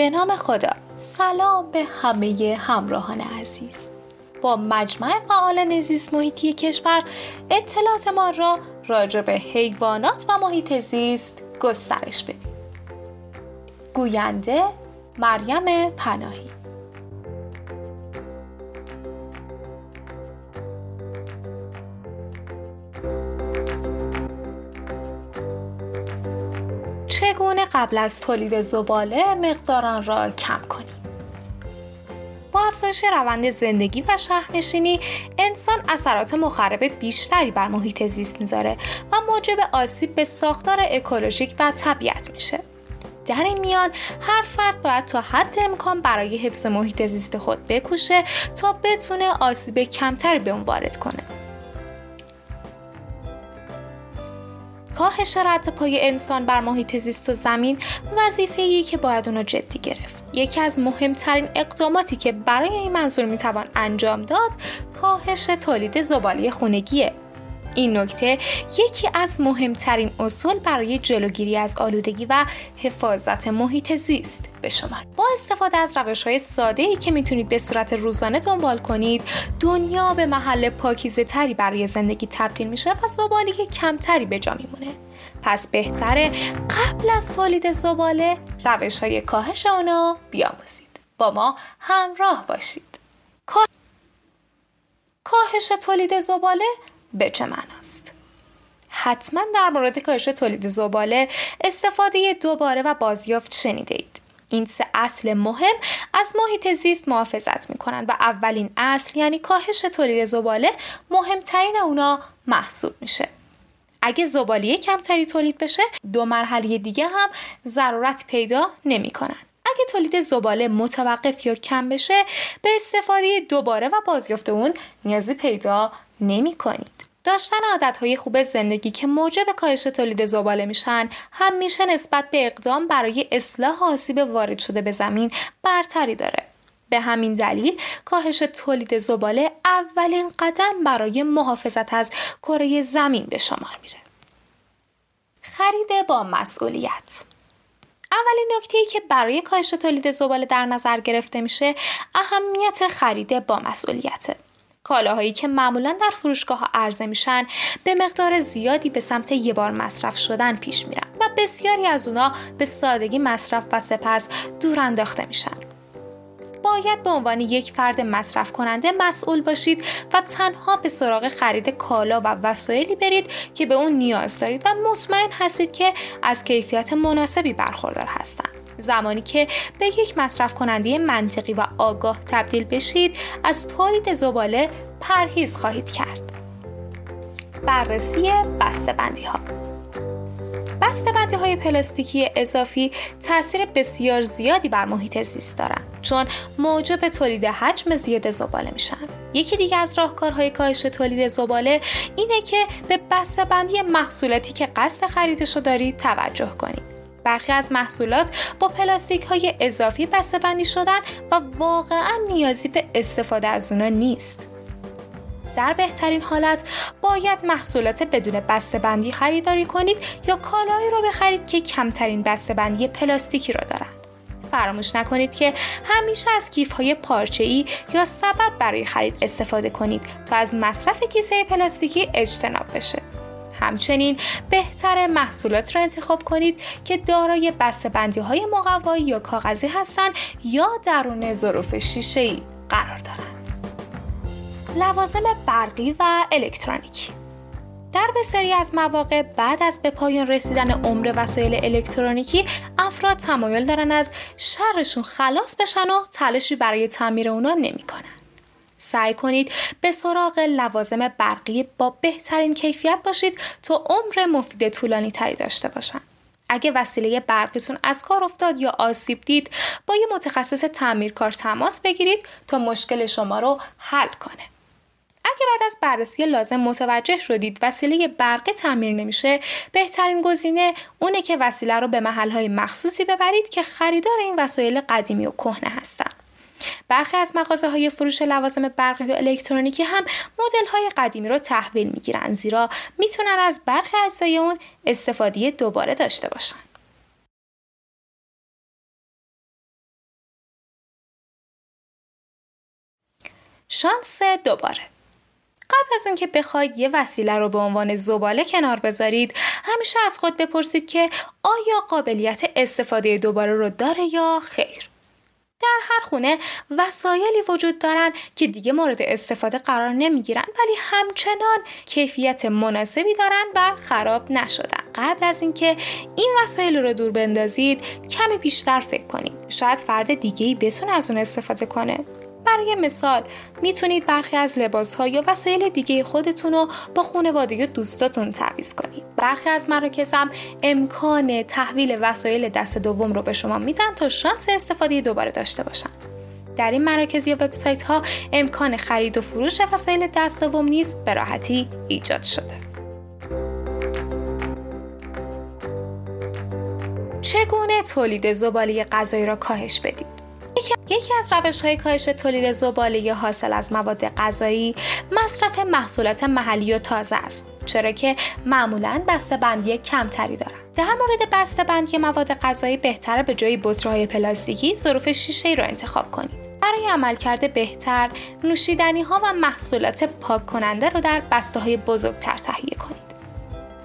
به نام خدا. سلام به همه همراهان عزیز. با مجمع فعال زیست محیطی کشور اطلاعات ما را راجع به حیوانات و محیط زیست گسترش بدیم گوینده مریم پناهی. چگونه قبل از تولید زباله مقدار آن را کم کنیم؟ با افزایش روند زندگی و شهرنشینی انسان اثرات مخرب بیشتری بر محیط زیست می‌ذاره و موجب آسیب به ساختار اکولوژیک و طبیعت میشه. در این میان هر فرد باید تا حد امکان برای حفظ محیط زیست خود بکوشه تا بتونه آسیب کمتری به اون وارد کنه. کاهش رد پای انسان بر محیط زیست و زمین وظیفه‌ای که باید اونو جدی گرفت. یکی از مهمترین اقداماتی که برای این منظور می‌توان انجام داد کاهش تولید زباله خونگیه. این نکته یکی از مهمترین اصول برای جلوگیری از آلودگی و حفاظت محیط زیست به شما. با استفاده از روش های ساده ای که می‌تونید به صورت روزانه دنبال کنید دنیا به محل پاکیزه تری برای زندگی تبدیل میشه و زباله کمتری به جا میمونه. پس بهتره قبل از تولید زباله روش های کاهش اونا بیاموزید. با ما همراه باشید. کاهش تولید زباله به چه معناست؟ حتما در مورد کاهش تولید زباله استفاده دوباره و بازیافت شنیده اید. این سه اصل مهم از محیط زیست محافظت می کنند و اولین اصل یعنی کاهش تولید زباله مهمترین اونا محسوب میشه. اگه زباله کمتری تولید بشه دو مرحله دیگه هم ضرورت پیدا نمی کنن. اگه تولید زباله متوقف یا کم بشه به استفاده دوباره و بازیافت اون نیازی پیدا نمی کنید. داشتن عادتهای خوب زندگی که موجب کاهش تولید زباله میشن همیشه نسبت به اقدام برای اصلاح آسیب وارد شده به زمین برتری داره. به همین دلیل کاهش تولید زباله اولین قدم برای محافظت از کره زمین به شمار میره. خرید با مسئولیت اولین نکته ای که برای کاهش تولید زباله در نظر گرفته میشه اهمیت خرید با مسئولیته. کالاهایی که معمولا در فروشگاه ها عرضه میشن به مقدار زیادی به سمت یه بار مصرف شدن پیش میرن و بسیاری از اونا به سادگی مصرف و سپس دور انداخته میشن. باید به عنوان یک فرد مصرف کننده مسئول باشید و تنها به سراغ خرید کالا و وسایلی برید که به اون نیاز دارید و مطمئن هستید که از کیفیت مناسبی برخوردار هستند. زمانی که به یک مصرف کننده منطقی و آگاه تبدیل بشید از تولید زباله پرهیز خواهید کرد. بررسی بسته بندی ها بسته بندی های پلاستیکی اضافی تاثیر بسیار زیادی بر محیط زیست دارند چون موجب تولید حجم زیاد زباله میشن یکی دیگه از راهکارهای کاهش تولید زباله اینه که به بسته بندی محصولاتی که قصد خریدش رو دارید توجه کنید برخی از محصولات با پلاستیک های اضافی بسته بندی شدن و واقعا نیازی به استفاده از اونا نیست. در بهترین حالت باید محصولات بدون بسته بندی خریداری کنید یا کالایی رو بخرید که کمترین بسته بندی پلاستیکی را دارند. فراموش نکنید که همیشه از کیف های پارچه ای یا سبد برای خرید استفاده کنید تا از مصرف کیسه پلاستیکی اجتناب بشه. همچنین بهتر محصولات را انتخاب کنید که دارای بندی های مقوایی یا کاغذی هستند یا درون ظروف شیشه ای قرار دارند. لوازم برقی و الکترونیکی در بسیاری از مواقع بعد از به پایان رسیدن عمر وسایل الکترونیکی افراد تمایل دارن از شرشون خلاص بشن و تلاشی برای تعمیر اونا نمی‌کنن. سعی کنید به سراغ لوازم برقی با بهترین کیفیت باشید تا عمر مفید طولانی تری داشته باشند. اگه وسیله برقیتون از کار افتاد یا آسیب دید با یه متخصص تعمیرکار تماس بگیرید تا مشکل شما رو حل کنه. اگه بعد از بررسی لازم متوجه شدید وسیله برق تعمیر نمیشه بهترین گزینه اونه که وسیله رو به محلهای مخصوصی ببرید که خریدار این وسایل قدیمی و کهنه هستن. برخی از مغازه های فروش لوازم برقی و الکترونیکی هم مدل های قدیمی رو تحویل می‌گیرن زیرا می‌تونن از برخی اجزای اون استفاده دوباره داشته باشن. شانس دوباره. قبل از اون که بخواید یه وسیله رو به عنوان زباله کنار بذارید همیشه از خود بپرسید که آیا قابلیت استفاده دوباره رو داره یا خیر. در هر خونه وسایلی وجود دارن که دیگه مورد استفاده قرار نمی‌گیرن ولی همچنان کیفیت مناسبی دارن و خراب نشدن. قبل از اینکه این وسایل رو دور بندازید کمی بیشتر فکر کنید. شاید فرد دیگه ای بتونه از اون استفاده کنه. برای مثال می‌تونید برخی از لباس ها یا وسایل دیگه خودتون رو با خانواده یا دوستاتون تعویض کنید. برخی از مراکز هم امکان تحویل وسایل دست دوم رو به شما میدن تا شانس استفاده دوباره داشته باشن. در این مراکز یا وبسایت ها امکان خرید و فروش وسایل دست دوم نیز به راحتی ایجاد شده. چگونه تولید زباله غذایی را کاهش بدید؟ یکی از روش های کاهش تولید زباله حاصل از مواد غذایی مصرف محصولات محلی و تازه است چرا که معمولا بسته بندی کمتری دارند. در مورد بسته بندی مواد غذایی بهتره به جای بطری پلاستیکی ظروف شیشه را انتخاب کنید. برای عملکرد بهتر نوشیدنی ها و محصولات پاک کننده رو در بسته های بزرگتر تهیه کنید.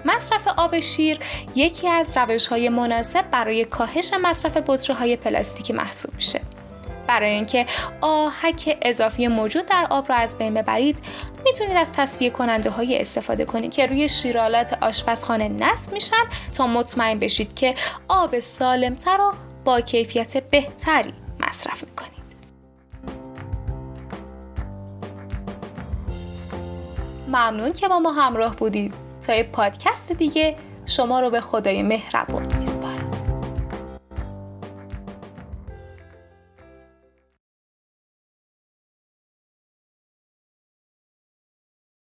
مصرف آب شیر یکی از روش های مناسب برای کاهش مصرف بطری های پلاستیکی محسوب میشه. برای اینکه آهک اضافی موجود در آب را از بین ببرید می‌تونید از تصفیه کننده های استفاده کنید که روی شیرالات آشپزخانه نصب میشن تا مطمئن بشید که آب سالمتر و با کیفیت بهتری مصرف می‌کنید. ممنون که با ما همراه بودید. تا یه پادکست دیگه شما رو به خدای مهربون میسپارم.